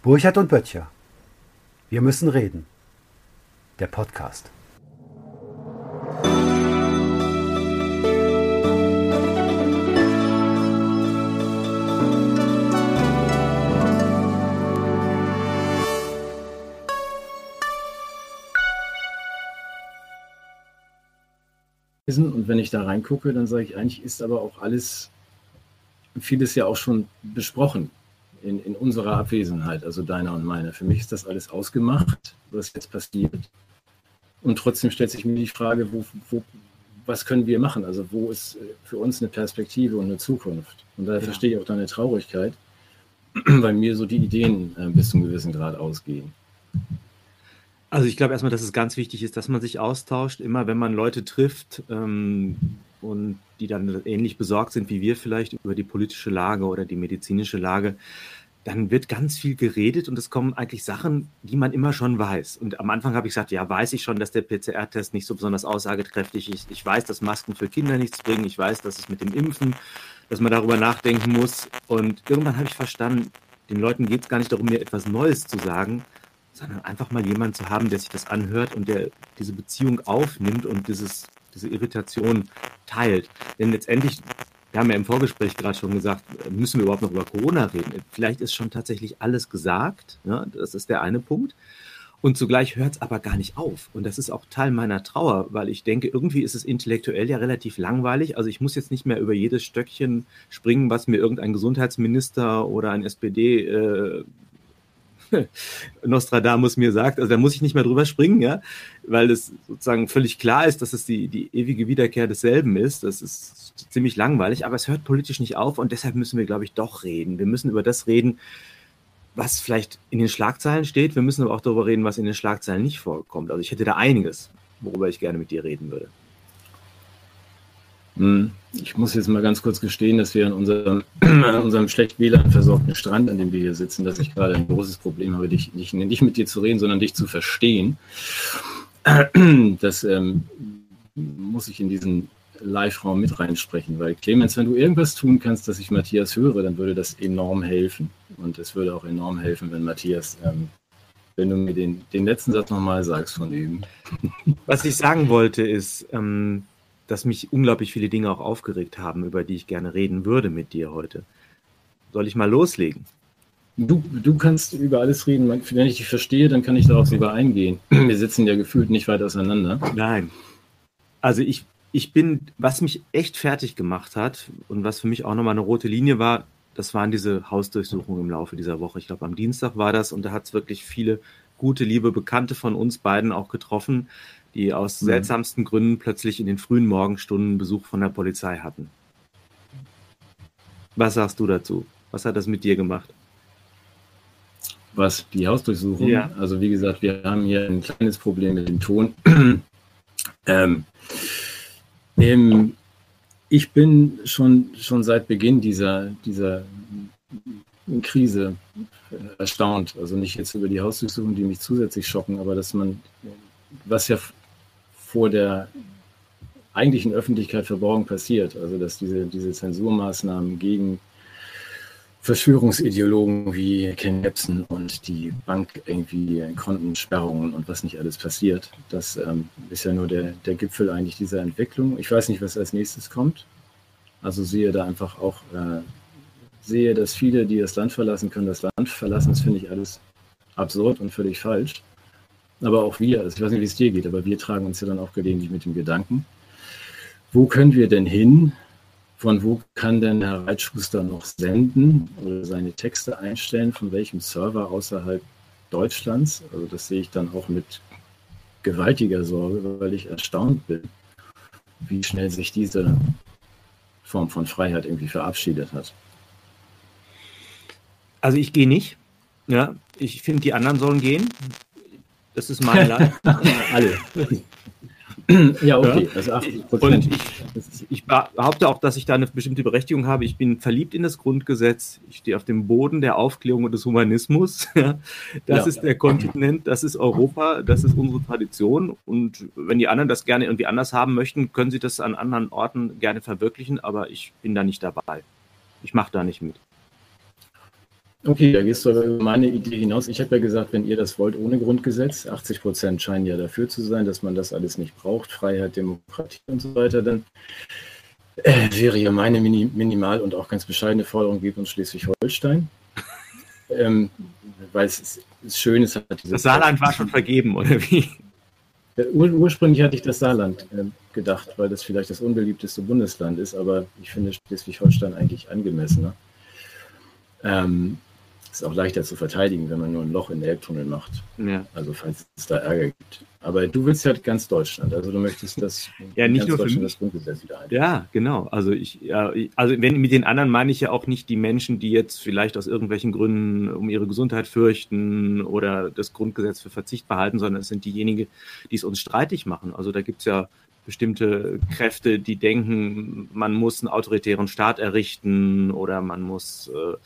Burchard und Böttcher. Wir müssen reden. Der Podcast. Und wenn ich da reingucke, dann sage ich, eigentlich ist aber auch alles, vieles ja auch schon besprochen in, in unserer Abwesenheit, also deiner und meiner. Für mich ist das alles ausgemacht, was jetzt passiert. Und trotzdem stellt sich mir die Frage, wo, wo, was können wir machen? Also wo ist für uns eine Perspektive und eine Zukunft? Und daher ja. verstehe ich auch deine Traurigkeit, weil mir so die Ideen äh, bis zum gewissen Grad ausgehen. Also ich glaube erstmal, dass es ganz wichtig ist, dass man sich austauscht, immer wenn man Leute trifft ähm, und die dann ähnlich besorgt sind wie wir vielleicht über die politische Lage oder die medizinische Lage, dann wird ganz viel geredet und es kommen eigentlich Sachen, die man immer schon weiß. Und am Anfang habe ich gesagt, ja, weiß ich schon, dass der PCR-Test nicht so besonders aussagekräftig ist. Ich weiß, dass Masken für Kinder nichts bringen. Ich weiß, dass es mit dem Impfen, dass man darüber nachdenken muss. Und irgendwann habe ich verstanden, den Leuten geht es gar nicht darum, mir etwas Neues zu sagen, sondern einfach mal jemanden zu haben, der sich das anhört und der diese Beziehung aufnimmt und dieses, diese Irritation teilt. Denn letztendlich, wir haben ja im Vorgespräch gerade schon gesagt, müssen wir überhaupt noch über Corona reden? Vielleicht ist schon tatsächlich alles gesagt. Ja, das ist der eine Punkt. Und zugleich hört es aber gar nicht auf. Und das ist auch Teil meiner Trauer, weil ich denke, irgendwie ist es intellektuell ja relativ langweilig. Also ich muss jetzt nicht mehr über jedes Stöckchen springen, was mir irgendein Gesundheitsminister oder ein SPD äh, Nostradamus mir sagt. Also da muss ich nicht mehr drüber springen, ja, weil es sozusagen völlig klar ist, dass es die, die ewige Wiederkehr desselben ist. Das ist ziemlich langweilig, aber es hört politisch nicht auf und deshalb müssen wir, glaube ich, doch reden. Wir müssen über das reden, was vielleicht in den Schlagzeilen steht. Wir müssen aber auch darüber reden, was in den Schlagzeilen nicht vorkommt. Also ich hätte da einiges, worüber ich gerne mit dir reden würde. Hm. Ich muss jetzt mal ganz kurz gestehen, dass wir an unserem, an unserem schlecht WLAN versorgten Strand, an dem wir hier sitzen, dass ich gerade ein großes Problem habe, dich, nicht, nicht mit dir zu reden, sondern dich zu verstehen. Das ähm, muss ich in diesen Live-Raum mit reinsprechen, weil Clemens, wenn du irgendwas tun kannst, dass ich Matthias höre, dann würde das enorm helfen. Und es würde auch enorm helfen, wenn Matthias, ähm, wenn du mir den, den letzten Satz nochmal sagst von ihm. Was ich sagen wollte ist, ähm, dass mich unglaublich viele Dinge auch aufgeregt haben, über die ich gerne reden würde mit dir heute. Soll ich mal loslegen? Du, du kannst über alles reden. Wenn ich dich verstehe, dann kann ich darauf sogar eingehen. Wir sitzen ja gefühlt nicht weit auseinander. Nein. Also ich, ich bin, was mich echt fertig gemacht hat und was für mich auch nochmal eine rote Linie war, das waren diese Hausdurchsuchungen im Laufe dieser Woche. Ich glaube, am Dienstag war das und da hat es wirklich viele gute, liebe Bekannte von uns beiden auch getroffen, die aus mhm. seltsamsten Gründen plötzlich in den frühen Morgenstunden Besuch von der Polizei hatten. Was sagst du dazu? Was hat das mit dir gemacht? Was, die Hausdurchsuchung? Ja. Also wie gesagt, wir haben hier ein kleines Problem mit dem Ton. ähm, ähm, ich bin schon, schon seit Beginn dieser, dieser Krise erstaunt. Also nicht jetzt über die Hausdurchsuchung, die mich zusätzlich schocken, aber dass man, was ja vor der eigentlichen Öffentlichkeit verborgen passiert. Also dass diese, diese Zensurmaßnahmen gegen Verschwörungsideologen wie Ken Jebsen und die Bank irgendwie Kontensperrungen und was nicht alles passiert. Das ähm, ist ja nur der, der Gipfel eigentlich dieser Entwicklung. Ich weiß nicht, was als nächstes kommt. Also sehe da einfach auch, äh, sehe, dass viele, die das Land verlassen können, das Land verlassen. Das finde ich alles absurd und völlig falsch aber auch wir, also ich weiß nicht, wie es dir geht, aber wir tragen uns ja dann auch gelegentlich mit dem Gedanken, wo können wir denn hin? Von wo kann denn Herr Reitschuster noch senden oder seine Texte einstellen? Von welchem Server außerhalb Deutschlands? Also das sehe ich dann auch mit gewaltiger Sorge, weil ich erstaunt bin, wie schnell sich diese Form von Freiheit irgendwie verabschiedet hat. Also ich gehe nicht. Ja, ich finde, die anderen sollen gehen. Das ist mein Land. Alle. ja, okay. Also 80 Und ich, ich, behaupte auch, dass ich da eine bestimmte Berechtigung habe. Ich bin verliebt in das Grundgesetz. Ich stehe auf dem Boden der Aufklärung und des Humanismus. das ja. ist der Kontinent, das ist Europa, das ist unsere Tradition. Und wenn die anderen das gerne irgendwie anders haben möchten, können sie das an anderen Orten gerne verwirklichen, aber ich bin da nicht dabei. Ich mache da nicht mit. Okay, da gehst du aber über meine Idee hinaus. Ich habe ja gesagt, wenn ihr das wollt ohne Grundgesetz, 80 Prozent scheinen ja dafür zu sein, dass man das alles nicht braucht, Freiheit, Demokratie und so weiter, dann äh, wäre ja meine mini, minimal und auch ganz bescheidene Forderung, geht uns Schleswig-Holstein. ähm, weil es ist, ist schön, es hat Das Saarland war schon vergeben, oder wie? Äh, ur ursprünglich hatte ich das Saarland äh, gedacht, weil das vielleicht das unbeliebteste Bundesland ist, aber ich finde Schleswig-Holstein eigentlich angemessener. Ähm, ist auch leichter zu verteidigen, wenn man nur ein Loch in den Elbtunnel macht. Ja. Also falls es da Ärger gibt. Aber du willst ja ganz Deutschland. Also du möchtest das ja nicht nur für mich. das Grundgesetz wieder ein. Ja, genau. Also ich, ja, also wenn mit den anderen meine ich ja auch nicht die Menschen, die jetzt vielleicht aus irgendwelchen Gründen um ihre Gesundheit fürchten oder das Grundgesetz für Verzicht behalten, sondern es sind diejenigen, die es uns streitig machen. Also da gibt es ja bestimmte Kräfte, die denken, man muss einen autoritären Staat errichten oder man muss äh,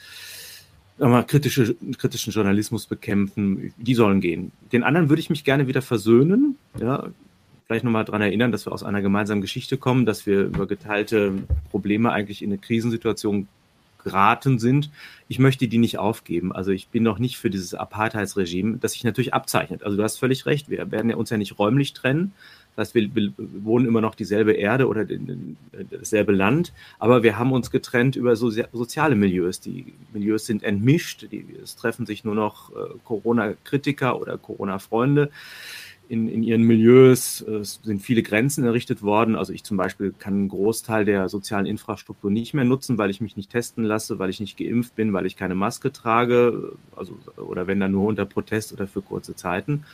mal, kritische, kritischen Journalismus bekämpfen, die sollen gehen. Den anderen würde ich mich gerne wieder versöhnen. Ja, vielleicht nochmal daran erinnern, dass wir aus einer gemeinsamen Geschichte kommen, dass wir über geteilte Probleme eigentlich in eine Krisensituation geraten sind. Ich möchte die nicht aufgeben. Also ich bin noch nicht für dieses Apartheidsregime, das sich natürlich abzeichnet. Also du hast völlig recht. Wir werden uns ja nicht räumlich trennen, das heißt, wir, wir wohnen immer noch dieselbe Erde oder dasselbe Land, aber wir haben uns getrennt über so, soziale Milieus. Die Milieus sind entmischt, die, es treffen sich nur noch äh, Corona-Kritiker oder Corona-Freunde. In, in, ihren Milieus äh, sind viele Grenzen errichtet worden. Also ich zum Beispiel kann einen Großteil der sozialen Infrastruktur nicht mehr nutzen, weil ich mich nicht testen lasse, weil ich nicht geimpft bin, weil ich keine Maske trage, also oder wenn dann nur unter Protest oder für kurze Zeiten.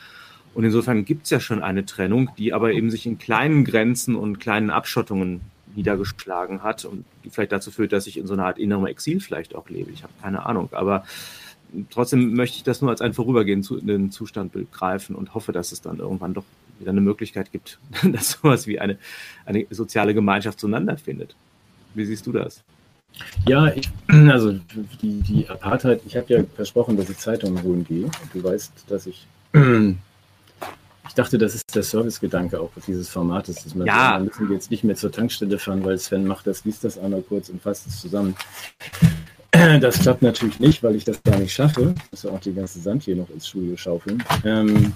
Und insofern gibt es ja schon eine Trennung, die aber eben sich in kleinen Grenzen und kleinen Abschottungen niedergeschlagen hat und vielleicht dazu führt, dass ich in so einer Art innerem Exil vielleicht auch lebe. Ich habe keine Ahnung. Aber trotzdem möchte ich das nur als einen vorübergehenden Zustand begreifen und hoffe, dass es dann irgendwann doch wieder eine Möglichkeit gibt, dass sowas wie eine, eine soziale Gemeinschaft zueinander findet. Wie siehst du das? Ja, ich, also die, die Apartheid, ich habe ja versprochen, dass ich Zeitungen holen gehe. Du weißt, dass ich ich dachte, das ist der Servicegedanke auch dieses Formates, dass man ja. sagt, müssen wir jetzt nicht mehr zur Tankstelle fahren, weil Sven macht das, liest das einmal kurz und fasst es zusammen. Das klappt natürlich nicht, weil ich das gar nicht schaffe. Ich muss ja auch die ganze Sand hier noch ins Studio schaufeln. Ähm,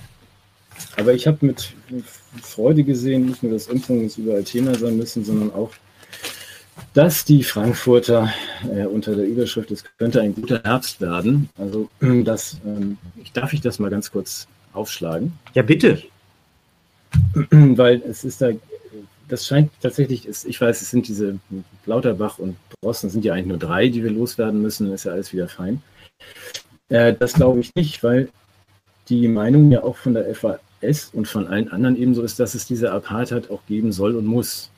aber ich habe mit Freude gesehen, nicht nur, dass Impfungen jetzt überall Thema sein müssen, sondern auch, dass die Frankfurter äh, unter der Überschrift, es könnte ein guter Herbst werden. Also das, ähm, ich darf ich das mal ganz kurz aufschlagen? Ja, bitte. Weil es ist da, das scheint tatsächlich, ich weiß, es sind diese Lauterbach und Drossen, sind ja eigentlich nur drei, die wir loswerden müssen, dann ist ja alles wieder fein. Äh, das glaube ich nicht, weil die Meinung ja auch von der FAS und von allen anderen ebenso ist, dass es diese Apartheid auch geben soll und muss.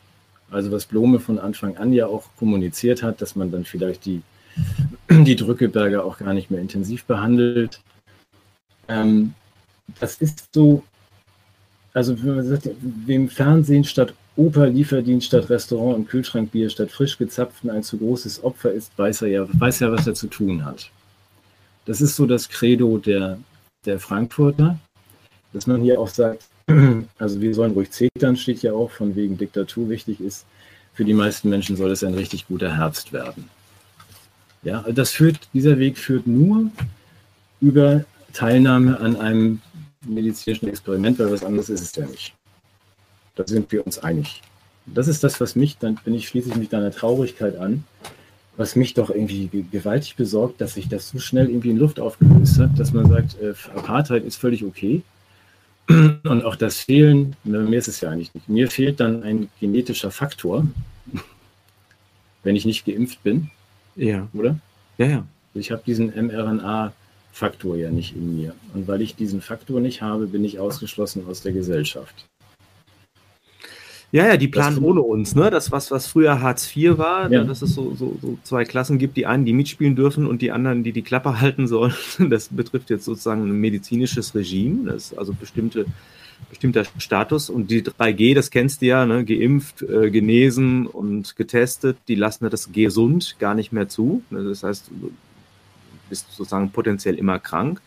Also was Blome von Anfang an ja auch kommuniziert hat, dass man dann vielleicht die, die Drückeberger auch gar nicht mehr intensiv behandelt. Ähm, das ist so, also wenn man sagt, wem Fernsehen statt Oper, Lieferdienst statt Restaurant und Kühlschrankbier statt frisch gezapften ein zu großes Opfer ist, weiß er ja, weiß ja, was er zu tun hat. Das ist so das Credo der, der Frankfurter, dass man hier auch sagt, also wir sollen ruhig zetern, steht ja auch, von wegen Diktatur wichtig ist. Für die meisten Menschen soll es ein richtig guter Herbst werden. Ja, das führt, dieser Weg führt nur über Teilnahme an einem medizinischen Experiment, weil was anderes ist es ja nicht. Da sind wir uns einig. Das ist das, was mich, dann bin ich schließlich mit deiner Traurigkeit an, was mich doch irgendwie gewaltig besorgt, dass sich das so schnell irgendwie in Luft aufgelöst hat, dass man sagt, äh, Apartheid ist völlig okay. Und auch das Fehlen, mir ist es ja eigentlich nicht. Mir fehlt dann ein genetischer Faktor, wenn ich nicht geimpft bin. Ja. Oder? Ja, ja. Ich habe diesen mRNA Faktor ja nicht in mir. Und weil ich diesen Faktor nicht habe, bin ich ausgeschlossen aus der Gesellschaft. Ja, ja, die planen ohne uns, ne? Das, was, was früher Hartz IV war, ja. dass es so, so, so, zwei Klassen gibt, die einen, die mitspielen dürfen und die anderen, die die Klappe halten sollen. Das betrifft jetzt sozusagen ein medizinisches Regime, das ist also bestimmte, bestimmter Status. Und die 3G, das kennst du ja, ne? geimpft, äh, genesen und getestet, die lassen das gesund gar nicht mehr zu. Das heißt, bist sozusagen potenziell immer krank.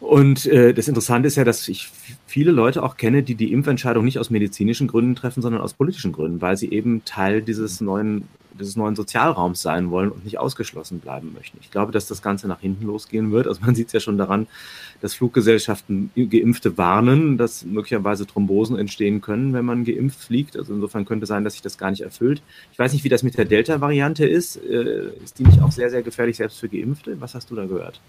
Und äh, das Interessante ist ja, dass ich viele Leute auch kenne, die die Impfentscheidung nicht aus medizinischen Gründen treffen, sondern aus politischen Gründen, weil sie eben Teil dieses neuen, dieses neuen Sozialraums sein wollen und nicht ausgeschlossen bleiben möchten. Ich glaube, dass das Ganze nach hinten losgehen wird. Also man sieht es ja schon daran, dass Fluggesellschaften Geimpfte warnen, dass möglicherweise Thrombosen entstehen können, wenn man geimpft fliegt. Also insofern könnte sein, dass sich das gar nicht erfüllt. Ich weiß nicht, wie das mit der Delta-Variante ist. Äh, ist die nicht auch sehr, sehr gefährlich, selbst für Geimpfte? Was hast du da gehört?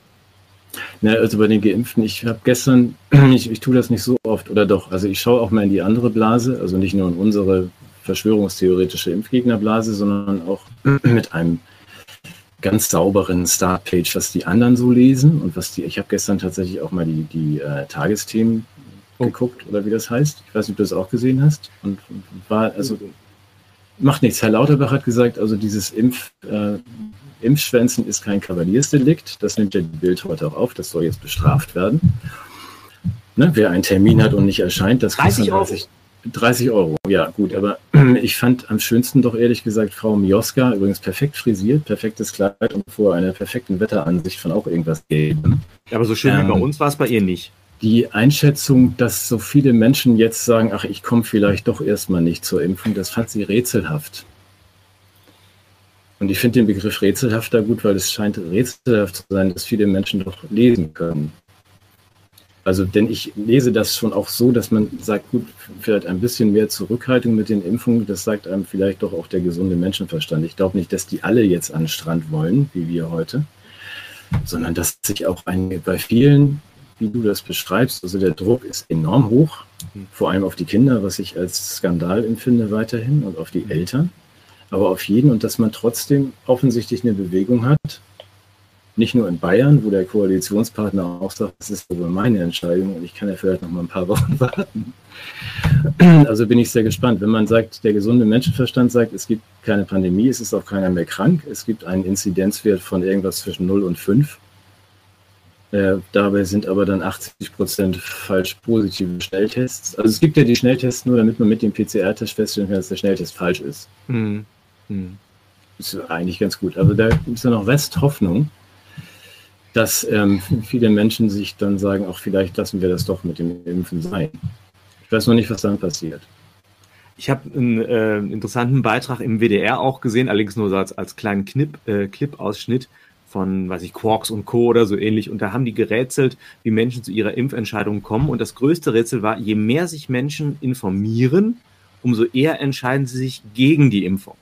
Na, also bei den Geimpften, ich habe gestern, ich, ich tue das nicht so oft, oder doch, also ich schaue auch mal in die andere Blase, also nicht nur in unsere verschwörungstheoretische Impfgegnerblase, sondern auch mit einem ganz sauberen Startpage, was die anderen so lesen und was die, ich habe gestern tatsächlich auch mal die, die äh, Tagesthemen oh. geguckt, oder wie das heißt. Ich weiß nicht, ob du das auch gesehen hast. Und war, also, macht nichts. Herr Lauterbach hat gesagt, also dieses Impf, äh, Impfschwänzen ist kein Kavaliersdelikt. Das nimmt ja die Bild heute auch auf. Das soll jetzt bestraft werden. Ne, wer einen Termin hat und nicht erscheint, das kostet 30 Euro. 30 Euro, ja gut, aber ich fand am schönsten doch ehrlich gesagt Frau Mioska, übrigens perfekt frisiert, perfektes Kleid und vor einer perfekten Wetteransicht von auch irgendwas geben. Aber so schön ähm, wie bei ähm, uns war es bei ihr nicht. Die Einschätzung, dass so viele Menschen jetzt sagen, ach, ich komme vielleicht doch erstmal nicht zur Impfung, das fand sie rätselhaft. Und ich finde den Begriff rätselhafter gut, weil es scheint rätselhaft zu sein, dass viele Menschen doch lesen können. Also, denn ich lese das schon auch so, dass man sagt, gut, vielleicht ein bisschen mehr Zurückhaltung mit den Impfungen, das sagt einem vielleicht doch auch der gesunde Menschenverstand. Ich glaube nicht, dass die alle jetzt an den Strand wollen, wie wir heute, sondern dass sich auch ein, bei vielen, wie du das beschreibst, also der Druck ist enorm hoch, vor allem auf die Kinder, was ich als Skandal empfinde weiterhin und auf die Eltern. Aber auf jeden und dass man trotzdem offensichtlich eine Bewegung hat, nicht nur in Bayern, wo der Koalitionspartner auch sagt, das ist aber meine Entscheidung und ich kann ja vielleicht noch mal ein paar Wochen warten. Also bin ich sehr gespannt. Wenn man sagt, der gesunde Menschenverstand sagt, es gibt keine Pandemie, es ist auch keiner mehr krank, es gibt einen Inzidenzwert von irgendwas zwischen 0 und 5. Äh, dabei sind aber dann 80 Prozent falsch positive Schnelltests. Also es gibt ja die Schnelltests nur, damit man mit dem PCR-Test feststellen kann, dass der Schnelltest falsch ist. Mhm. Hm. Ist eigentlich ganz gut. Aber da ist ja noch Resthoffnung, dass ähm, viele Menschen sich dann sagen, auch vielleicht lassen wir das doch mit dem Impfen sein. Ich weiß noch nicht, was dann passiert. Ich habe einen äh, interessanten Beitrag im WDR auch gesehen, allerdings nur als, als kleinen Clip, äh, Clip-Ausschnitt von, weiß ich, Quarks und Co. oder so ähnlich. Und da haben die gerätselt, wie Menschen zu ihrer Impfentscheidung kommen. Und das größte Rätsel war, je mehr sich Menschen informieren, umso eher entscheiden sie sich gegen die Impfung.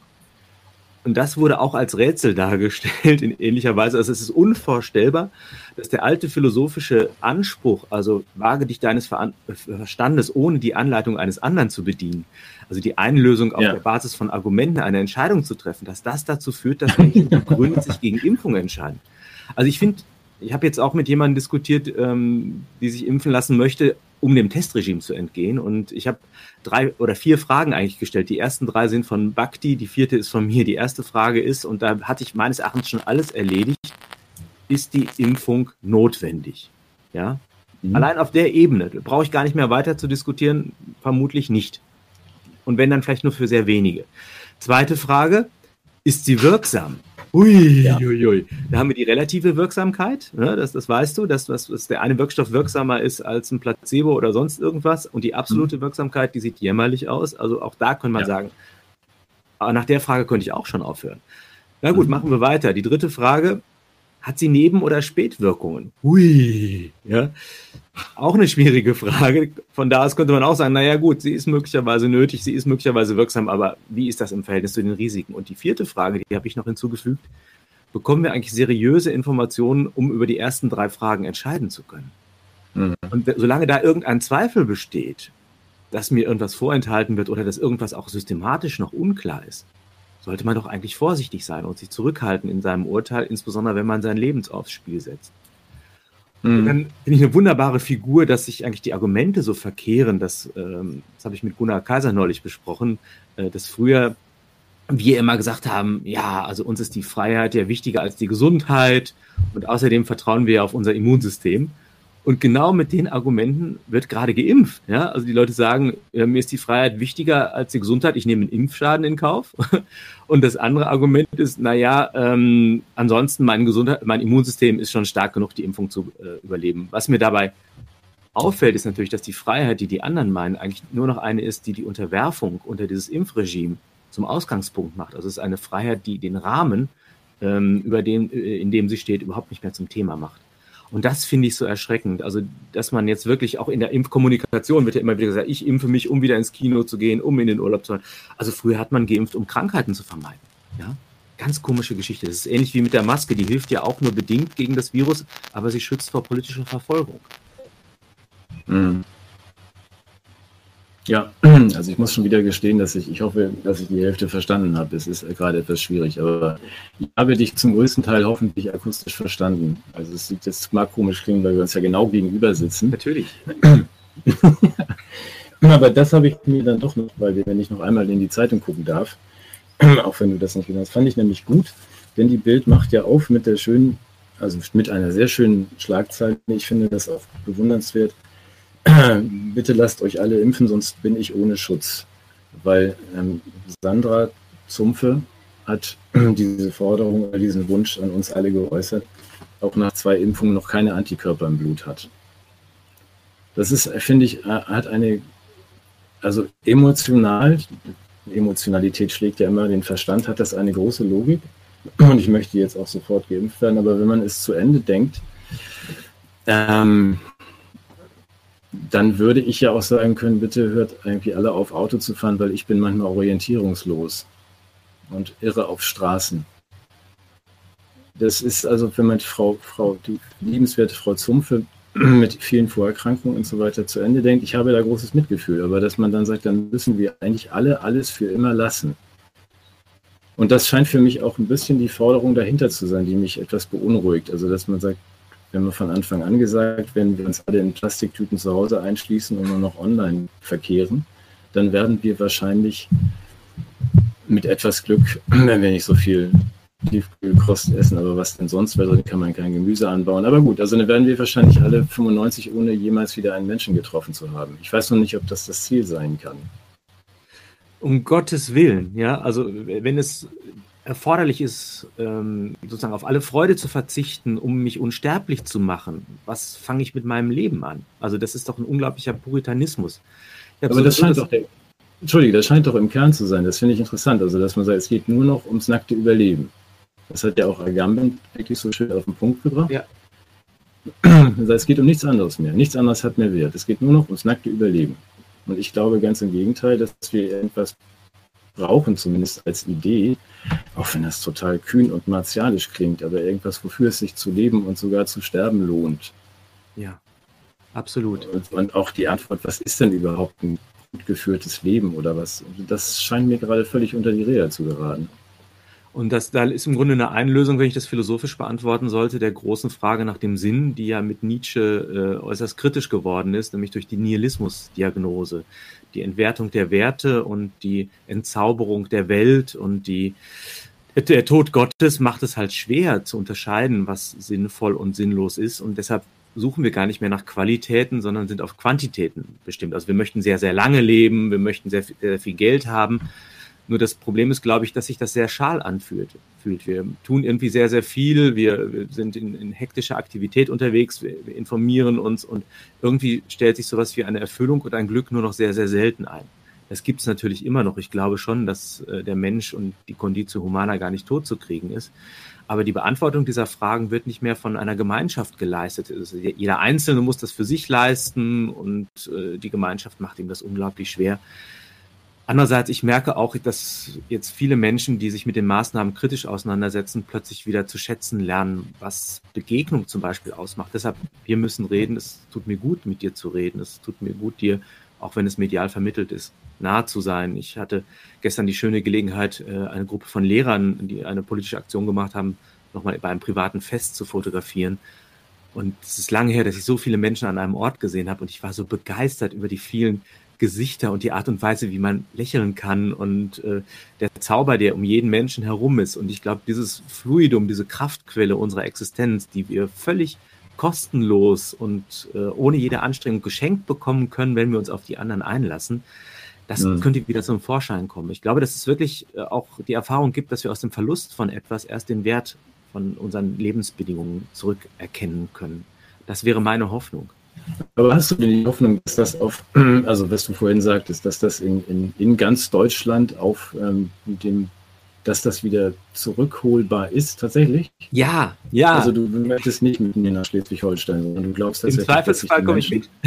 Und das wurde auch als Rätsel dargestellt in ähnlicher Weise. Also es ist unvorstellbar, dass der alte philosophische Anspruch, also wage dich deines Verstandes ohne die Anleitung eines anderen zu bedienen, also die Einlösung auf ja. der Basis von Argumenten eine Entscheidung zu treffen, dass das dazu führt, dass Menschen begründet sich gegen Impfung entscheiden. Also ich finde, ich habe jetzt auch mit jemandem diskutiert, ähm, die sich impfen lassen möchte, um dem Testregime zu entgehen. Und ich habe drei oder vier Fragen eigentlich gestellt. Die ersten drei sind von Bhakti, die vierte ist von mir. Die erste Frage ist, und da hatte ich meines Erachtens schon alles erledigt, ist die Impfung notwendig? Ja. Mhm. Allein auf der Ebene brauche ich gar nicht mehr weiter zu diskutieren, vermutlich nicht. Und wenn dann vielleicht nur für sehr wenige. Zweite Frage, ist sie wirksam? Ui, ja. ui, ui. Da haben wir die relative Wirksamkeit, ne? das, das weißt du, dass, dass, dass der eine Wirkstoff wirksamer ist als ein Placebo oder sonst irgendwas. Und die absolute mhm. Wirksamkeit, die sieht jämmerlich aus. Also auch da könnte man ja. sagen, aber nach der Frage könnte ich auch schon aufhören. Na gut, mhm. machen wir weiter. Die dritte Frage, hat sie Neben- oder Spätwirkungen? Hui, ja. Auch eine schwierige Frage. Von da aus könnte man auch sagen, naja gut, sie ist möglicherweise nötig, sie ist möglicherweise wirksam, aber wie ist das im Verhältnis zu den Risiken? Und die vierte Frage, die habe ich noch hinzugefügt, bekommen wir eigentlich seriöse Informationen, um über die ersten drei Fragen entscheiden zu können? Mhm. Und solange da irgendein Zweifel besteht, dass mir irgendwas vorenthalten wird oder dass irgendwas auch systematisch noch unklar ist, sollte man doch eigentlich vorsichtig sein und sich zurückhalten in seinem Urteil, insbesondere wenn man sein Leben aufs Spiel setzt. Mhm. Und dann finde ich eine wunderbare Figur, dass sich eigentlich die Argumente so verkehren. Das, ähm, das habe ich mit Gunnar Kaiser neulich besprochen, äh, dass früher wir immer gesagt haben, ja, also uns ist die Freiheit ja wichtiger als die Gesundheit und außerdem vertrauen wir auf unser Immunsystem. Und genau mit den Argumenten wird gerade geimpft. Ja? Also die Leute sagen, ja, mir ist die Freiheit wichtiger als die Gesundheit, ich nehme einen Impfschaden in Kauf. Und das andere Argument ist, naja, ähm, ansonsten mein, Gesundheit, mein Immunsystem ist schon stark genug, die Impfung zu äh, überleben. Was mir dabei auffällt, ist natürlich, dass die Freiheit, die die anderen meinen, eigentlich nur noch eine ist, die die Unterwerfung unter dieses Impfregime zum Ausgangspunkt macht. Also es ist eine Freiheit, die den Rahmen, ähm, über den, äh, in dem sie steht, überhaupt nicht mehr zum Thema macht. Und das finde ich so erschreckend. Also, dass man jetzt wirklich auch in der Impfkommunikation wird ja immer wieder gesagt, ich impfe mich, um wieder ins Kino zu gehen, um in den Urlaub zu fahren. Also früher hat man geimpft, um Krankheiten zu vermeiden. Ja? Ganz komische Geschichte. Das ist ähnlich wie mit der Maske. Die hilft ja auch nur bedingt gegen das Virus, aber sie schützt vor politischer Verfolgung. Mhm. Ja, also ich muss schon wieder gestehen, dass ich, ich hoffe, dass ich die Hälfte verstanden habe. Es ist gerade etwas schwierig, aber ich habe dich zum größten Teil hoffentlich akustisch verstanden. Also es sieht jetzt mal komisch klingen, weil wir uns ja genau gegenüber sitzen. Natürlich. aber das habe ich mir dann doch noch, weil wenn ich noch einmal in die Zeitung gucken darf, auch wenn du das nicht genau, das fand ich nämlich gut, denn die Bild macht ja auf mit der schönen, also mit einer sehr schönen Schlagzeile. Ich finde das auch bewundernswert bitte lasst euch alle impfen, sonst bin ich ohne Schutz. Weil ähm, Sandra Zumpfe hat diese Forderung oder diesen Wunsch an uns alle geäußert, auch nach zwei Impfungen noch keine Antikörper im Blut hat. Das ist, finde ich, hat eine, also emotional, Emotionalität schlägt ja immer den Verstand, hat das eine große Logik. Und ich möchte jetzt auch sofort geimpft werden, aber wenn man es zu Ende denkt, ähm, dann würde ich ja auch sagen können, bitte hört irgendwie alle auf, Auto zu fahren, weil ich bin manchmal orientierungslos und irre auf Straßen. Das ist also, wenn man Frau, Frau, die liebenswerte Frau Zumpfe mit vielen Vorerkrankungen und so weiter zu Ende denkt, ich habe da großes Mitgefühl, aber dass man dann sagt, dann müssen wir eigentlich alle alles für immer lassen. Und das scheint für mich auch ein bisschen die Forderung dahinter zu sein, die mich etwas beunruhigt. Also, dass man sagt, wir haben von Anfang an gesagt, wenn wir uns alle in Plastiktüten zu Hause einschließen und nur noch online verkehren, dann werden wir wahrscheinlich mit etwas Glück, wenn wir nicht so viel Tiefkühlkost essen, aber was denn sonst, weil dann kann man kein Gemüse anbauen. Aber gut, also dann werden wir wahrscheinlich alle 95, ohne jemals wieder einen Menschen getroffen zu haben. Ich weiß noch nicht, ob das das Ziel sein kann. Um Gottes Willen, ja, also wenn es erforderlich ist, ähm, sozusagen auf alle Freude zu verzichten, um mich unsterblich zu machen, was fange ich mit meinem Leben an? Also das ist doch ein unglaublicher Puritanismus. Aber so das scheint doch, der, Entschuldige, das scheint doch im Kern zu sein. Das finde ich interessant. Also dass man sagt, es geht nur noch ums nackte Überleben. Das hat ja auch Agamben wirklich so schön auf den Punkt gebracht. Ja. Also es geht um nichts anderes mehr. Nichts anderes hat mehr Wert. Es geht nur noch ums nackte Überleben. Und ich glaube ganz im Gegenteil, dass wir irgendwas brauchen, zumindest als Idee, auch wenn das total kühn und martialisch klingt, aber irgendwas, wofür es sich zu leben und sogar zu sterben lohnt. Ja, absolut. Und, und auch die Antwort, was ist denn überhaupt ein gut geführtes Leben oder was, das scheint mir gerade völlig unter die Räder zu geraten. Und das da ist im Grunde eine Einlösung, wenn ich das philosophisch beantworten sollte, der großen Frage nach dem Sinn, die ja mit Nietzsche äh, äußerst kritisch geworden ist, nämlich durch die Nihilismusdiagnose, die Entwertung der Werte und die Entzauberung der Welt und die der Tod Gottes macht es halt schwer zu unterscheiden, was sinnvoll und sinnlos ist. Und deshalb suchen wir gar nicht mehr nach Qualitäten, sondern sind auf Quantitäten bestimmt. Also wir möchten sehr, sehr lange leben, wir möchten sehr, sehr viel Geld haben. Nur das Problem ist, glaube ich, dass sich das sehr schal anfühlt. Fühlt. Wir tun irgendwie sehr, sehr viel. Wir, wir sind in, in, hektischer Aktivität unterwegs. Wir, wir, informieren uns und irgendwie stellt sich sowas wie eine Erfüllung und ein Glück nur noch sehr, sehr selten ein. Das gibt es natürlich immer noch. Ich glaube schon, dass äh, der Mensch und die Conditio Humana gar nicht tot zu kriegen ist. Aber die Beantwortung dieser Fragen wird nicht mehr von einer Gemeinschaft geleistet. Also jeder Einzelne muss das für sich leisten und äh, die Gemeinschaft macht ihm das unglaublich schwer. Andererseits, ich merke auch, dass jetzt viele Menschen, die sich mit den Maßnahmen kritisch auseinandersetzen, plötzlich wieder zu schätzen lernen, was Begegnung zum Beispiel ausmacht. Deshalb, wir müssen reden. Es tut mir gut, mit dir zu reden. Es tut mir gut, dir, auch wenn es medial vermittelt ist, nahe zu sein. Ich hatte gestern die schöne Gelegenheit, äh, eine Gruppe von Lehrern, die eine politische Aktion gemacht haben, nochmal bei einem privaten Fest zu fotografieren. Und es ist lange her, dass ich so viele Menschen an einem Ort gesehen habe und ich war so begeistert über die vielen Gesichter und die Art und Weise, wie man lächeln kann und äh, der Zauber, der um jeden Menschen herum ist. Und ich glaube, dieses Fluidum, diese Kraftquelle unserer Existenz, die wir völlig kostenlos und äh, ohne jede Anstrengung geschenkt bekommen können, wenn wir uns auf die anderen einlassen, das mhm. könnte wieder zum Vorschein kommen. Ich glaube, dass es wirklich äh, auch die Erfahrung gibt, dass wir aus dem Verlust von etwas erst den Wert von unseren Lebensbedingungen zurückerkennen können. Das wäre meine Hoffnung. Aber hast du denn die Hoffnung, dass das auf, also was du vorhin sagtest, dass das in, in, in ganz Deutschland auf ähm, dem, dass das wieder zurückholbar ist, tatsächlich? Ja, ja. Also du möchtest nicht mit mir nach Schleswig-Holstein, sondern du glaubst, dass Im Zweifelsfall komme ich mit.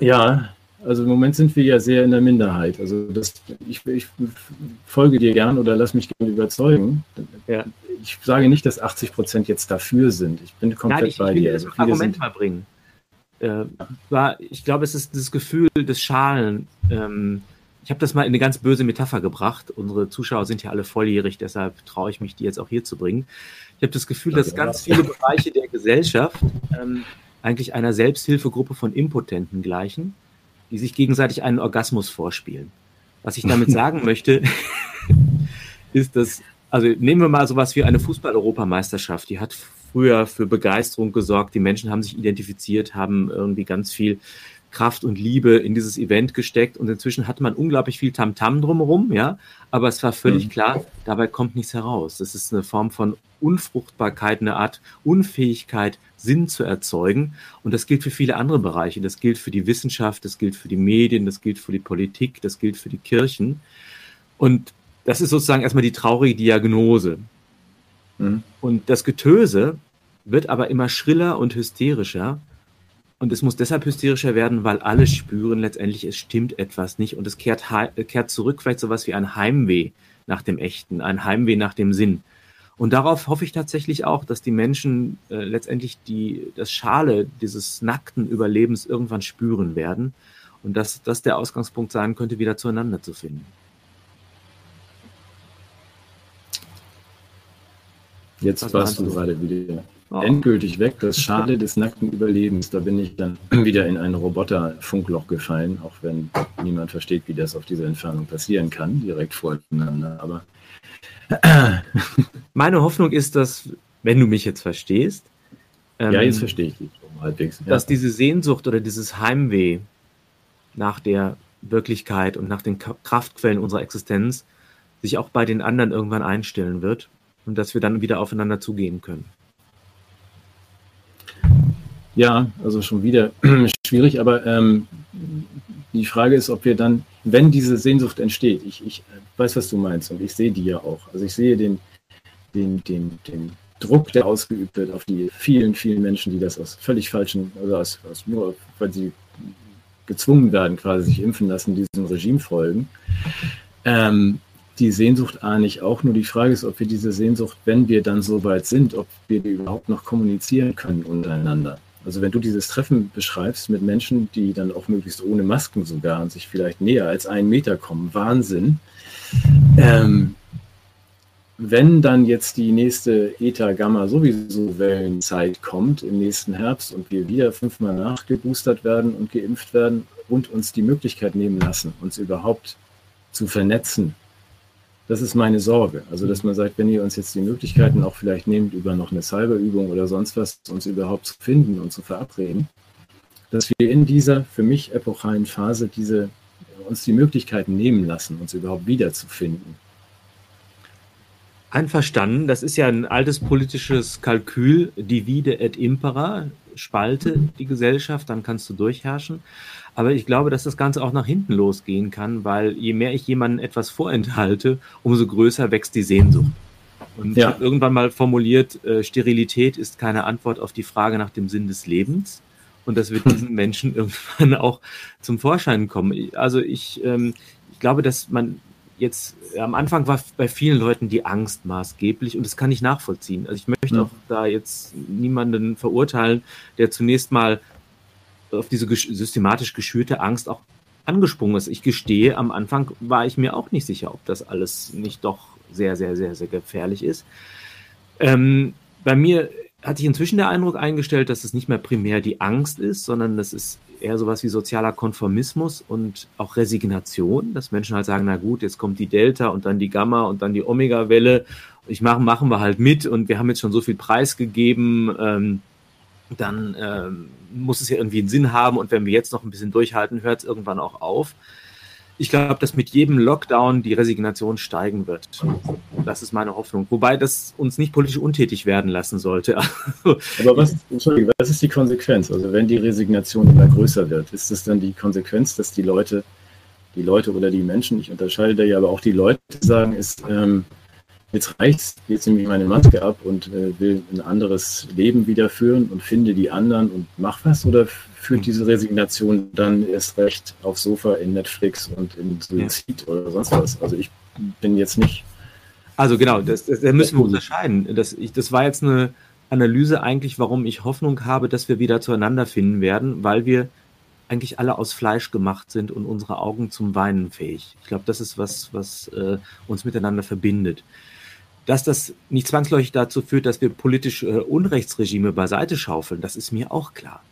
Ja, also im Moment sind wir ja sehr in der Minderheit. Also das, ich, ich folge dir gern oder lass mich gerne überzeugen. Ja. Ich sage nicht, dass 80 Prozent jetzt dafür sind. Ich bin komplett Nein, ich, bei ich dir. Also Argument mal bringen. Äh, war, ich glaube, es ist das Gefühl des Schalen. Ähm, ich habe das mal in eine ganz böse Metapher gebracht. Unsere Zuschauer sind ja alle volljährig, deshalb traue ich mich, die jetzt auch hier zu bringen. Ich habe das Gefühl, dass ganz viele Bereiche der Gesellschaft ähm, eigentlich einer Selbsthilfegruppe von Impotenten gleichen die sich gegenseitig einen Orgasmus vorspielen. Was ich damit sagen möchte, ist, dass, also nehmen wir mal sowas wie eine Fußball-Europameisterschaft, die hat früher für Begeisterung gesorgt, die Menschen haben sich identifiziert, haben irgendwie ganz viel Kraft und Liebe in dieses Event gesteckt und inzwischen hatte man unglaublich viel Tamtam -Tam drumherum, ja, aber es war völlig mhm. klar, dabei kommt nichts heraus. Das ist eine Form von Unfruchtbarkeit, eine Art Unfähigkeit, Sinn zu erzeugen. Und das gilt für viele andere Bereiche. Das gilt für die Wissenschaft, das gilt für die Medien, das gilt für die Politik, das gilt für die Kirchen. Und das ist sozusagen erstmal die traurige Diagnose. Mhm. Und das Getöse wird aber immer schriller und hysterischer. Und es muss deshalb hysterischer werden, weil alle spüren letztendlich, es stimmt etwas nicht. Und es kehrt, kehrt zurück, vielleicht sowas wie ein Heimweh nach dem Echten, ein Heimweh nach dem Sinn. Und darauf hoffe ich tatsächlich auch, dass die Menschen äh, letztendlich die, das Schale dieses nackten Überlebens irgendwann spüren werden und dass das der Ausgangspunkt sein könnte, wieder zueinander zu finden. Jetzt warst du gerade wieder oh. endgültig weg. Das Schale des nackten Überlebens. Da bin ich dann wieder in ein Roboter-Funkloch gefallen, auch wenn niemand versteht, wie das auf dieser Entfernung passieren kann, direkt voreinander. Aber Meine Hoffnung ist, dass, wenn du mich jetzt verstehst, ähm, ja, jetzt verstehe ich dich halbwegs. Ja. Dass diese Sehnsucht oder dieses Heimweh nach der Wirklichkeit und nach den Kraftquellen unserer Existenz sich auch bei den anderen irgendwann einstellen wird und dass wir dann wieder aufeinander zugehen können. Ja, also schon wieder schwierig, aber ähm, die Frage ist, ob wir dann, wenn diese Sehnsucht entsteht, ich, ich weiß, was du meinst und ich sehe die ja auch. Also ich sehe den, den, den, den Druck, der ausgeübt wird auf die vielen, vielen Menschen, die das aus völlig falschen, also aus, aus nur, weil sie gezwungen werden, quasi sich impfen lassen, diesem Regime folgen. Ähm, die Sehnsucht ahne ich auch. Nur die Frage ist, ob wir diese Sehnsucht, wenn wir dann so weit sind, ob wir die überhaupt noch kommunizieren können untereinander. Also wenn du dieses Treffen beschreibst mit Menschen, die dann auch möglichst ohne Masken sogar und sich vielleicht näher als einen Meter kommen, Wahnsinn. Ähm, wenn dann jetzt die nächste Eta-Gamma sowieso Wellenzeit kommt im nächsten Herbst und wir wieder fünfmal nachgeboostert werden und geimpft werden und uns die Möglichkeit nehmen lassen, uns überhaupt zu vernetzen das ist meine Sorge. Also, dass man sagt, wenn ihr uns jetzt die Möglichkeiten auch vielleicht nehmt, über noch eine Cyberübung oder sonst was, uns überhaupt zu finden und zu verabreden, dass wir in dieser für mich epochalen Phase diese, uns die Möglichkeiten nehmen lassen, uns überhaupt wiederzufinden. Einverstanden, das ist ja ein altes politisches Kalkül, divide et impera, spalte die Gesellschaft, dann kannst du durchherrschen. Aber ich glaube, dass das Ganze auch nach hinten losgehen kann, weil je mehr ich jemandem etwas vorenthalte, umso größer wächst die Sehnsucht. Und ja. ich habe irgendwann mal formuliert, äh, Sterilität ist keine Antwort auf die Frage nach dem Sinn des Lebens. Und das wird diesen Menschen irgendwann auch zum Vorschein kommen. Also ich, ähm, ich glaube, dass man jetzt am Anfang war bei vielen Leuten die Angst maßgeblich und das kann ich nachvollziehen. Also ich möchte ja. auch da jetzt niemanden verurteilen, der zunächst mal auf diese systematisch geschürte Angst auch angesprungen ist. Ich gestehe, am Anfang war ich mir auch nicht sicher, ob das alles nicht doch sehr, sehr, sehr, sehr gefährlich ist. Ähm, bei mir hat sich inzwischen der Eindruck eingestellt, dass es nicht mehr primär die Angst ist, sondern das ist eher sowas wie sozialer Konformismus und auch Resignation, dass Menschen halt sagen, na gut, jetzt kommt die Delta und dann die Gamma und dann die Omega-Welle. Ich mache, machen wir halt mit und wir haben jetzt schon so viel Preis gegeben, ähm, dann ähm, muss es ja irgendwie einen Sinn haben und wenn wir jetzt noch ein bisschen durchhalten, hört es irgendwann auch auf ich glaube, dass mit jedem Lockdown die Resignation steigen wird. Das ist meine Hoffnung. Wobei das uns nicht politisch untätig werden lassen sollte. Aber was, was ist die Konsequenz? Also wenn die Resignation immer größer wird, ist das dann die Konsequenz, dass die Leute, die Leute oder die Menschen, ich unterscheide da ja aber auch die Leute sagen, ist, ähm, jetzt reicht's, jetzt nehme ich meine Maske ab und äh, will ein anderes Leben wieder führen und finde die anderen und mach was? Oder führt diese Resignation dann erst recht aufs Sofa in Netflix und in Suizid ja. oder sonst was. Also ich bin jetzt nicht. Also genau, das, das, das müssen wir unterscheiden. Das, ich, das war jetzt eine Analyse eigentlich, warum ich Hoffnung habe, dass wir wieder zueinander finden werden, weil wir eigentlich alle aus Fleisch gemacht sind und unsere Augen zum Weinen fähig. Ich glaube, das ist was, was äh, uns miteinander verbindet. Dass das nicht zwangsläufig dazu führt, dass wir politisch äh, Unrechtsregime beiseite schaufeln, das ist mir auch klar.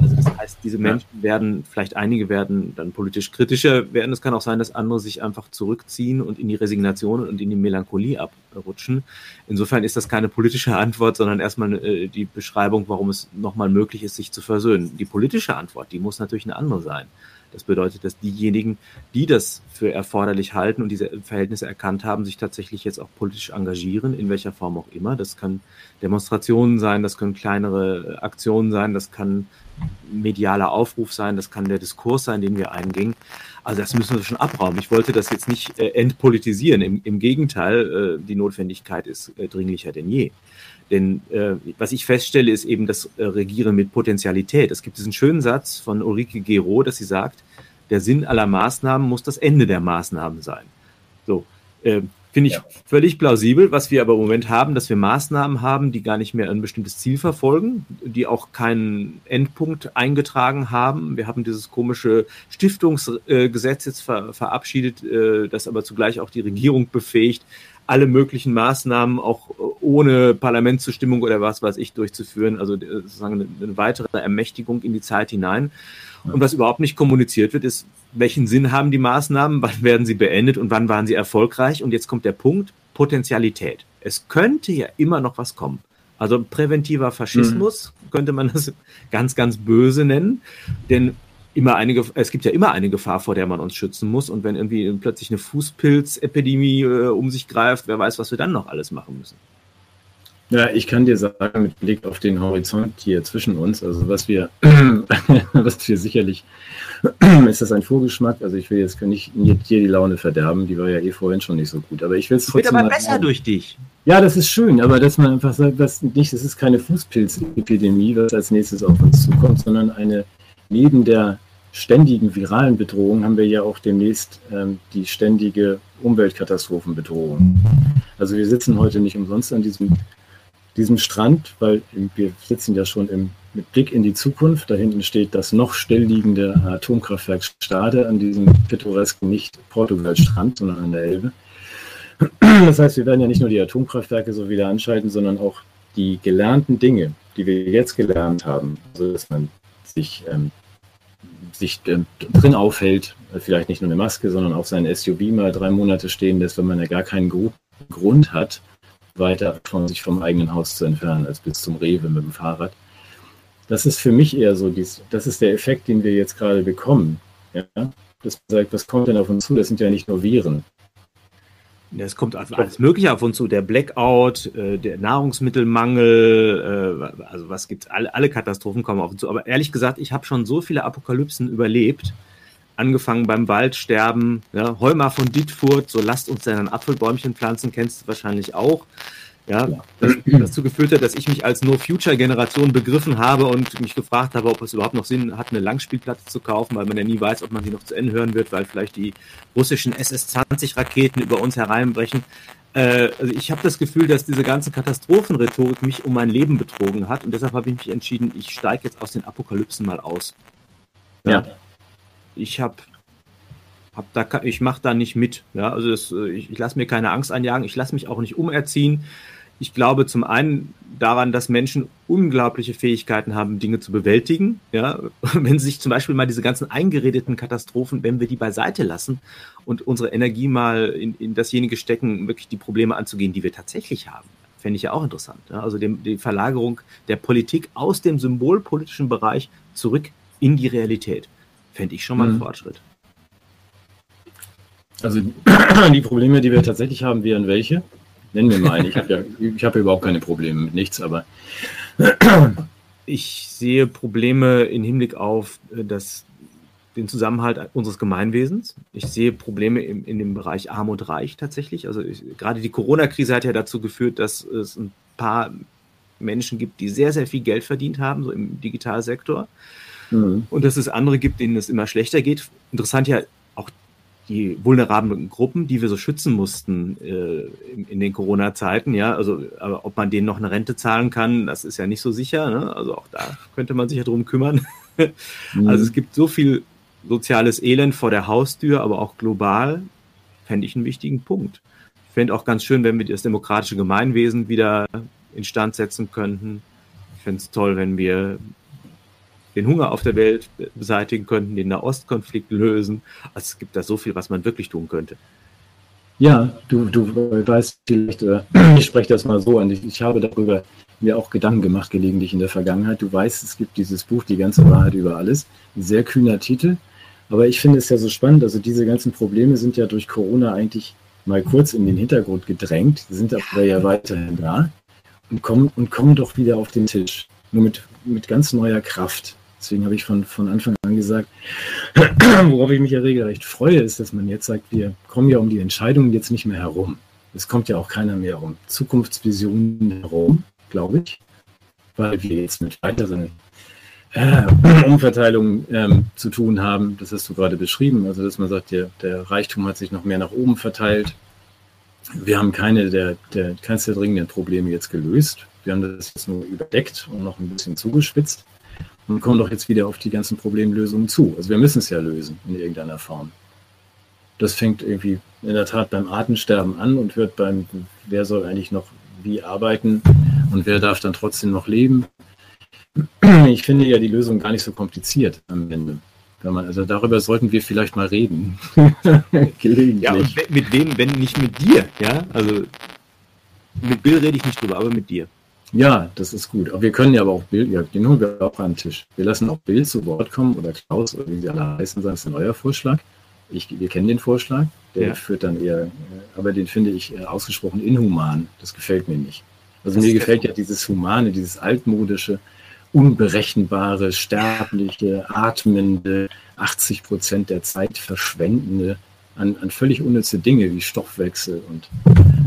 Also das heißt, diese Menschen ja. werden, vielleicht einige werden dann politisch kritischer werden. Es kann auch sein, dass andere sich einfach zurückziehen und in die Resignation und in die Melancholie abrutschen. Insofern ist das keine politische Antwort, sondern erstmal äh, die Beschreibung, warum es nochmal möglich ist, sich zu versöhnen. Die politische Antwort, die muss natürlich eine andere sein. Das bedeutet, dass diejenigen, die das für erforderlich halten und diese Verhältnisse erkannt haben, sich tatsächlich jetzt auch politisch engagieren, in welcher Form auch immer. Das kann Demonstrationen sein, das können kleinere Aktionen sein, das kann medialer Aufruf sein, das kann der Diskurs sein, den wir eingingen. Also das müssen wir schon abrauben. Ich wollte das jetzt nicht äh, entpolitisieren. Im, Im, Gegenteil, äh, die Notwendigkeit ist äh, dringlicher denn je. Denn äh, was ich feststelle, ist eben das äh, Regieren mit Potentialität. Es gibt diesen schönen Satz von Ulrike Gero, dass sie sagt, der Sinn aller Maßnahmen muss das Ende der Maßnahmen sein. So, äh, finde ich ja. völlig plausibel. Was wir aber im Moment haben, dass wir Maßnahmen haben, die gar nicht mehr ein bestimmtes Ziel verfolgen, die auch keinen Endpunkt eingetragen haben. Wir haben dieses komische Stiftungsgesetz jetzt ver verabschiedet, äh, das aber zugleich auch die Regierung befähigt, alle möglichen Maßnahmen auch ohne Parlamentszustimmung oder was weiß ich durchzuführen, also äh, sozusagen eine weitere Ermächtigung in die Zeit hinein. Und was überhaupt nicht kommuniziert wird, ist, welchen Sinn haben die Maßnahmen, wann werden sie beendet und wann waren sie erfolgreich. Und jetzt kommt der Punkt, Potentialität. Es könnte ja immer noch was kommen. Also präventiver Faschismus mhm. könnte man das ganz, ganz böse nennen. Denn immer eine, es gibt ja immer eine Gefahr, vor der man uns schützen muss. Und wenn irgendwie plötzlich eine Fußpilzepidemie äh, um sich greift, wer weiß, was wir dann noch alles machen müssen. Ja, ich kann dir sagen, mit Blick auf den Horizont hier zwischen uns, also was wir, was wir sicherlich, ist das ein Vorgeschmack, also ich will jetzt nicht dir die Laune verderben, die war ja eh vorhin schon nicht so gut, aber ich will es trotzdem. Wird aber besser sagen. durch dich. Ja, das ist schön, aber dass man einfach sagt, dass nicht, es ist keine Fußpilzepidemie, was als nächstes auf uns zukommt, sondern eine neben der ständigen viralen Bedrohung haben wir ja auch demnächst ähm, die ständige Umweltkatastrophenbedrohung. Also wir sitzen heute nicht umsonst an diesem, diesem Strand, weil wir sitzen ja schon im, mit Blick in die Zukunft. Da hinten steht das noch stillliegende Atomkraftwerk Stade an diesem pittoresken nicht Portugal-Strand, sondern an der Elbe. Das heißt, wir werden ja nicht nur die Atomkraftwerke so wieder anschalten, sondern auch die gelernten Dinge, die wir jetzt gelernt haben, also dass man sich ähm, sich äh, drin aufhält, vielleicht nicht nur eine Maske, sondern auch sein SUV mal drei Monate stehen lässt, wenn man ja gar keinen Grund hat, weiter von sich vom eigenen Haus zu entfernen, als bis zum Rewe mit dem Fahrrad. Das ist für mich eher so, dies, das ist der Effekt, den wir jetzt gerade bekommen. Ja? Das sagt, was kommt denn auf uns zu? Das sind ja nicht nur Viren. Es kommt alles Mögliche auf uns zu. Der Blackout, äh, der Nahrungsmittelmangel, äh, also was gibt alle, alle Katastrophen kommen auf uns zu. Aber ehrlich gesagt, ich habe schon so viele Apokalypsen überlebt. Angefangen beim Waldsterben, ja, Heumer von Dietfurt, so lasst uns denn ein Apfelbäumchen pflanzen, kennst du wahrscheinlich auch. Ja, das dazu geführt hat, dass ich mich als No-Future-Generation begriffen habe und mich gefragt habe, ob es überhaupt noch Sinn hat, eine Langspielplatte zu kaufen, weil man ja nie weiß, ob man sie noch zu Ende hören wird, weil vielleicht die russischen SS-20-Raketen über uns hereinbrechen. Äh, also ich habe das Gefühl, dass diese ganze Katastrophenrhetorik mich um mein Leben betrogen hat und deshalb habe ich mich entschieden, ich steige jetzt aus den Apokalypsen mal aus. Ja. ja. Ich habe hab da, ich mache da nicht mit. Ja, also das, ich, ich lasse mir keine Angst einjagen, ich lasse mich auch nicht umerziehen ich glaube zum einen daran, dass Menschen unglaubliche Fähigkeiten haben, Dinge zu bewältigen. Ja, wenn sich zum Beispiel mal diese ganzen eingeredeten Katastrophen, wenn wir die beiseite lassen und unsere Energie mal in, in dasjenige stecken, wirklich die Probleme anzugehen, die wir tatsächlich haben, fände ich ja auch interessant. Ja? Also die, die Verlagerung der Politik aus dem symbolpolitischen Bereich zurück in die Realität, fände ich schon mal mhm. ein Fortschritt. Also die Probleme, die wir tatsächlich haben, wären welche? Nennen wir mal einen. Ich habe ja, hab ja überhaupt keine Probleme mit nichts, aber. Ich sehe Probleme im Hinblick auf äh, das, den Zusammenhalt unseres Gemeinwesens. Ich sehe Probleme im, in dem Bereich Arm und Reich tatsächlich. Also ich, gerade die Corona-Krise hat ja dazu geführt, dass es ein paar Menschen gibt, die sehr, sehr viel Geld verdient haben, so im Digitalsektor. Mhm. Und dass es andere gibt, denen es immer schlechter geht. Interessant ja die vulnerablen Gruppen, die wir so schützen mussten äh, in, in, den Corona-Zeiten, ja, also aber ob man denen noch eine Rente zahlen kann, das ist ja nicht so sicher. Ne? Also auch da könnte man sich ja drum kümmern. mhm. Also es gibt so viel soziales Elend vor der Haustür, aber auch global, fände ich einen wichtigen Punkt. Ich fände auch ganz schön, wenn wir das demokratische Gemeinwesen wieder instand setzen könnten. Ich fände es toll, wenn wir den Hunger auf der Welt beseitigen könnten, den Nahostkonflikt lösen. Also es gibt da so viel, was man wirklich tun könnte. Ja, du, du weißt vielleicht, oder ich spreche das mal so an. Ich, ich habe darüber mir auch Gedanken gemacht, gelegentlich in der Vergangenheit. Du weißt, es gibt dieses Buch, Die ganze Wahrheit über alles. Ein sehr kühner Titel. Aber ich finde es ja so spannend. Also diese ganzen Probleme sind ja durch Corona eigentlich mal kurz in den Hintergrund gedrängt, sind aber ja weiterhin da und kommen, und kommen doch wieder auf den Tisch. Nur mit, mit ganz neuer Kraft. Deswegen habe ich von, von Anfang an gesagt, worauf ich mich ja regelrecht freue, ist, dass man jetzt sagt, wir kommen ja um die Entscheidungen jetzt nicht mehr herum. Es kommt ja auch keiner mehr um Zukunftsvisionen herum, glaube ich, weil wir jetzt mit weiteren äh, Umverteilungen ähm, zu tun haben. Das hast du gerade beschrieben. Also, dass man sagt, der, der Reichtum hat sich noch mehr nach oben verteilt. Wir haben keine der, der, keines der dringenden Probleme jetzt gelöst. Wir haben das jetzt nur überdeckt und noch ein bisschen zugespitzt und kommen doch jetzt wieder auf die ganzen Problemlösungen zu. Also wir müssen es ja lösen in irgendeiner Form. Das fängt irgendwie in der Tat beim Artensterben an und hört beim, wer soll eigentlich noch wie arbeiten und wer darf dann trotzdem noch leben. Ich finde ja die Lösung gar nicht so kompliziert am Ende. Man, also darüber sollten wir vielleicht mal reden. ja, und mit wem, wenn nicht mit dir? Ja, also mit Bill rede ich nicht drüber, aber mit dir. Ja, das ist gut. Aber wir können ja aber auch Bild, ja, den holen wir auch an den Tisch. Wir lassen auch Bild zu Wort kommen oder Klaus oder wie sie alle heißen, das ist ein neuer Vorschlag. Ich, wir kennen den Vorschlag, der ja. führt dann eher, aber den finde ich äh, ausgesprochen inhuman. Das gefällt mir nicht. Also das mir gefällt ja dieses Humane, dieses altmodische, unberechenbare, sterbliche, atmende, 80 Prozent der Zeit verschwendende an, an völlig unnütze Dinge wie Stoffwechsel und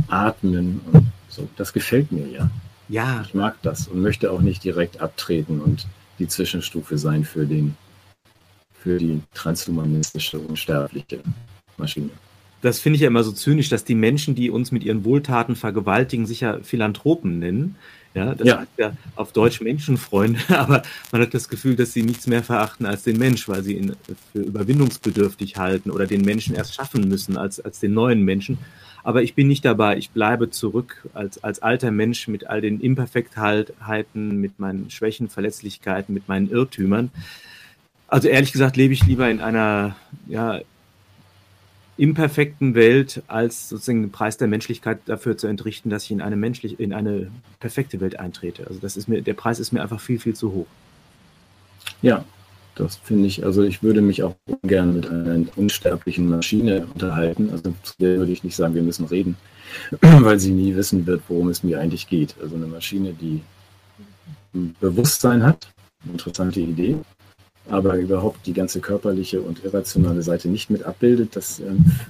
Atmen und so. Das gefällt mir ja. Ja. Ich mag das und möchte auch nicht direkt abtreten und die Zwischenstufe sein für den, für die transhumanistische, unsterbliche Maschine. Das finde ich ja immer so zynisch, dass die Menschen, die uns mit ihren Wohltaten vergewaltigen, sich ja Philanthropen nennen. Ja, das ja. ja auf Deutsch Menschenfreunde, aber man hat das Gefühl, dass sie nichts mehr verachten als den Mensch, weil sie ihn für überwindungsbedürftig halten oder den Menschen erst schaffen müssen als, als den neuen Menschen. Aber ich bin nicht dabei. Ich bleibe zurück als, als alter Mensch mit all den Imperfektheiten, mit meinen Schwächen, Verletzlichkeiten, mit meinen Irrtümern. Also ehrlich gesagt lebe ich lieber in einer ja, imperfekten Welt, als sozusagen den Preis der Menschlichkeit dafür zu entrichten, dass ich in eine menschlich, in eine perfekte Welt eintrete. Also das ist mir, der Preis ist mir einfach viel, viel zu hoch. Ja, das finde ich, also ich würde mich auch gerne mit einer unsterblichen Maschine unterhalten. Also zu der würde ich nicht sagen, wir müssen reden, weil sie nie wissen wird, worum es mir eigentlich geht. Also eine Maschine, die Bewusstsein hat, interessante Idee, aber überhaupt die ganze körperliche und irrationale Seite nicht mit abbildet, das äh,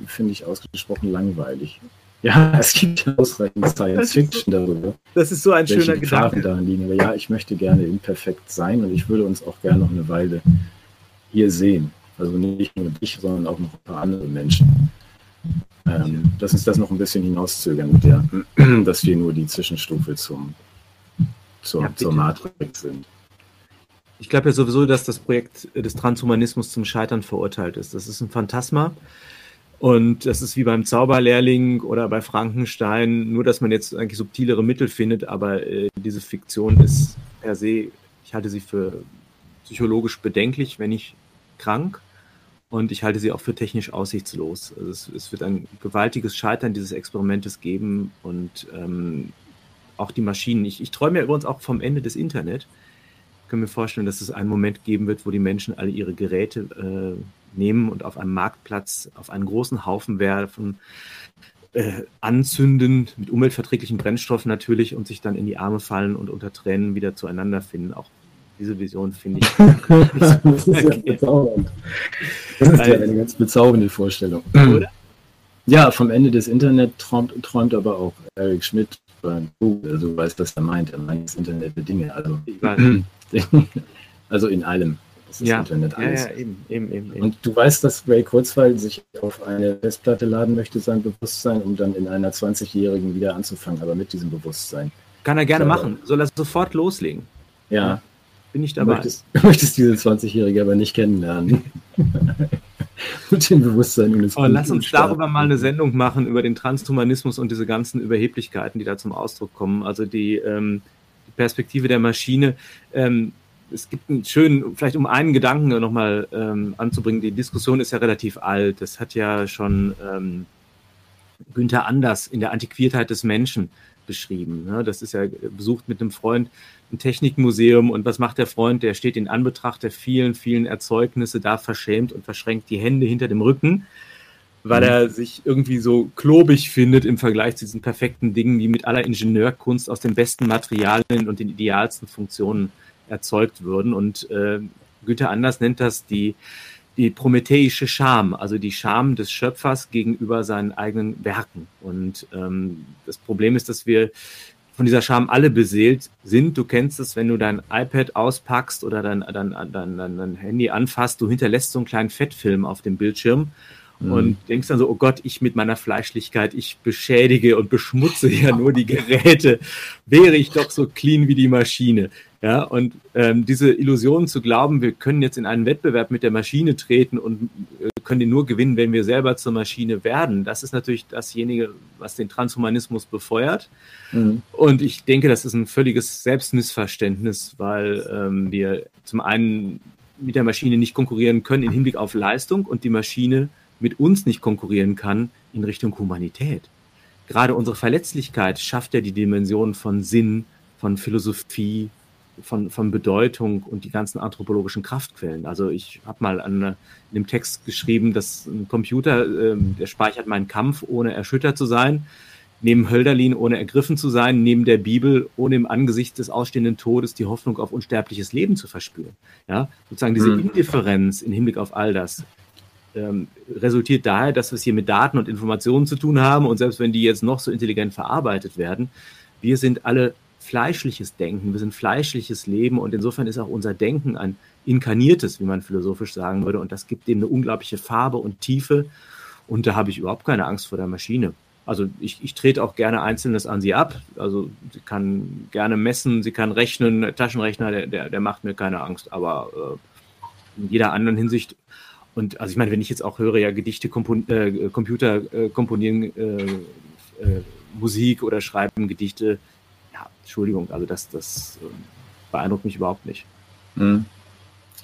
finde ich ausgesprochen langweilig. Ja, es gibt ausreichend Science Fiction darüber. Das ist so ein schöner Gedanke. darin liegen. Aber ja, ich möchte gerne imperfekt sein und ich würde uns auch gerne noch eine Weile hier sehen. Also nicht nur dich, sondern auch noch ein paar andere Menschen. Ähm, dass uns das noch ein bisschen hinauszögern mit der, dass wir nur die Zwischenstufe zum, zur, ja, zur Matrix sind. Ich glaube ja sowieso, dass das Projekt des Transhumanismus zum Scheitern verurteilt ist. Das ist ein Phantasma Und das ist wie beim Zauberlehrling oder bei Frankenstein, nur dass man jetzt eigentlich subtilere Mittel findet, aber äh, diese Fiktion ist per se, ich halte sie für psychologisch bedenklich, wenn nicht krank. Und ich halte sie auch für technisch aussichtslos. Also es, es wird ein gewaltiges Scheitern dieses Experimentes geben und ähm, auch die Maschinen. Ich, ich träume ja übrigens auch vom Ende des Internet. Ich kann mir vorstellen, dass es einen Moment geben wird, wo die Menschen alle ihre Geräte äh, nehmen und auf einem Marktplatz auf einen großen Haufen werfen, äh, anzünden, mit umweltverträglichen Brennstoffen natürlich und sich dann in die Arme fallen und unter Tränen wieder zueinander finden. Auch diese Vision finde ich. das ist ja bezaubernd. Das ist ja eine ganz bezaubernde Vorstellung. Oder? Ja, vom Ende des Internet träumt, träumt aber auch Eric Schmidt beim Google. Also du weißt, was er meint. Er meint das Internet der Dinge. Also, also in allem. Das ja. Internet alles. Ja, ja, eben, eben, eben, eben. Und du weißt, dass Ray Kurzweil sich auf eine Festplatte laden möchte, sein Bewusstsein, um dann in einer 20-Jährigen wieder anzufangen, aber mit diesem Bewusstsein. Kann er gerne so, machen. Soll er sofort loslegen. Ja. Bin ich dabei. Du möchtest, du möchtest diese 20-Jährige aber nicht kennenlernen. mit dem Bewusstsein. Und oh, lass uns darüber mal eine Sendung machen, über den Transhumanismus und diese ganzen Überheblichkeiten, die da zum Ausdruck kommen. Also die, ähm, die Perspektive der Maschine. Ähm, es gibt einen schönen, vielleicht um einen Gedanken nochmal ähm, anzubringen, die Diskussion ist ja relativ alt. Das hat ja schon ähm, Günther Anders in der Antiquiertheit des Menschen beschrieben. Ne? Das ist ja besucht mit einem Freund ein Technikmuseum und was macht der Freund? Der steht in Anbetracht der vielen, vielen Erzeugnisse da verschämt und verschränkt die Hände hinter dem Rücken, weil mhm. er sich irgendwie so klobig findet im Vergleich zu diesen perfekten Dingen, die mit aller Ingenieurkunst aus den besten Materialien und den idealsten Funktionen erzeugt würden. Und äh, Günther Anders nennt das die, die prometheische Scham, also die Scham des Schöpfers gegenüber seinen eigenen Werken. Und ähm, das Problem ist, dass wir von dieser Scham alle beseelt sind. Du kennst es, wenn du dein iPad auspackst oder dein, dein, dein, dein Handy anfasst, du hinterlässt so einen kleinen Fettfilm auf dem Bildschirm mhm. und denkst dann so, oh Gott, ich mit meiner Fleischlichkeit, ich beschädige und beschmutze ja nur die Geräte. Wäre ich doch so clean wie die Maschine. Ja, und ähm, diese Illusion zu glauben, wir können jetzt in einen Wettbewerb mit der Maschine treten und äh, können den nur gewinnen, wenn wir selber zur Maschine werden, das ist natürlich dasjenige, was den Transhumanismus befeuert. Mhm. Und ich denke, das ist ein völliges Selbstmissverständnis, weil ähm, wir zum einen mit der Maschine nicht konkurrieren können im Hinblick auf Leistung und die Maschine mit uns nicht konkurrieren kann in Richtung Humanität. Gerade unsere Verletzlichkeit schafft ja die Dimension von Sinn, von Philosophie, von, von Bedeutung und die ganzen anthropologischen Kraftquellen. Also ich habe mal an, in dem Text geschrieben, dass ein Computer, äh, der speichert meinen Kampf, ohne erschüttert zu sein, neben Hölderlin, ohne ergriffen zu sein, neben der Bibel, ohne im Angesicht des ausstehenden Todes die Hoffnung auf unsterbliches Leben zu verspüren. Ja, sozusagen diese mhm. Indifferenz im Hinblick auf all das ähm, resultiert daher, dass wir es hier mit Daten und Informationen zu tun haben. Und selbst wenn die jetzt noch so intelligent verarbeitet werden, wir sind alle fleischliches Denken, wir sind fleischliches Leben. Und insofern ist auch unser Denken ein inkarniertes, wie man philosophisch sagen würde, und das gibt dem eine unglaubliche Farbe und Tiefe. Und da habe ich überhaupt keine Angst vor der Maschine. Also ich, ich trete auch gerne Einzelnes an sie ab. Also sie kann gerne messen, sie kann rechnen, Taschenrechner, der, der, der macht mir keine Angst, aber äh, in jeder anderen Hinsicht und also ich meine, wenn ich jetzt auch höre, ja, Gedichte, kompon äh, Computer äh, komponieren äh, äh, Musik oder schreiben Gedichte, Entschuldigung, also das, das ähm, beeindruckt mich überhaupt nicht. Mhm.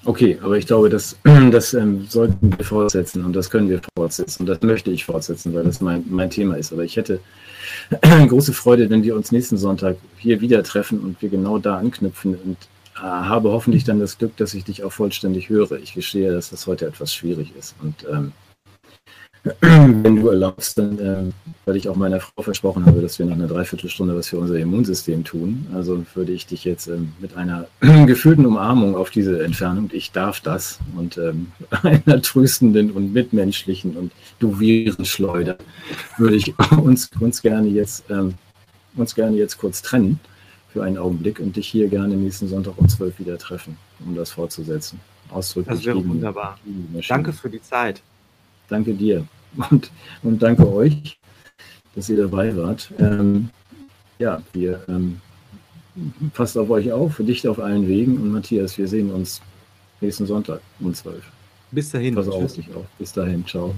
Okay, aber ich glaube, das, das ähm, sollten wir fortsetzen und das können wir fortsetzen und das möchte ich fortsetzen, weil das mein, mein Thema ist. Aber ich hätte große Freude, wenn wir uns nächsten Sonntag hier wieder treffen und wir genau da anknüpfen und habe hoffentlich dann das Glück, dass ich dich auch vollständig höre. Ich gestehe, dass das heute etwas schwierig ist. Und ähm, wenn du erlaubst, dann, äh, weil ich auch meiner Frau versprochen habe, dass wir nach einer Dreiviertelstunde was für unser Immunsystem tun, also würde ich dich jetzt ähm, mit einer gefühlten Umarmung auf diese Entfernung, ich darf das, und ähm, einer tröstenden und mitmenschlichen und du Virenschleuder, würde ich uns, uns gerne jetzt ähm, uns gerne jetzt kurz trennen für einen Augenblick und dich hier gerne nächsten Sonntag um zwölf wieder treffen, um das fortzusetzen. Ausdrücklich. Das wäre wunderbar. Danke für die Zeit. Danke dir und, und danke euch, dass ihr dabei wart. Ähm, ja, wir ähm, passt auf euch auf, dicht auf allen Wegen und Matthias, wir sehen uns nächsten Sonntag um 12. Bis dahin. Pass auf dich auf. Bis dahin. Ciao.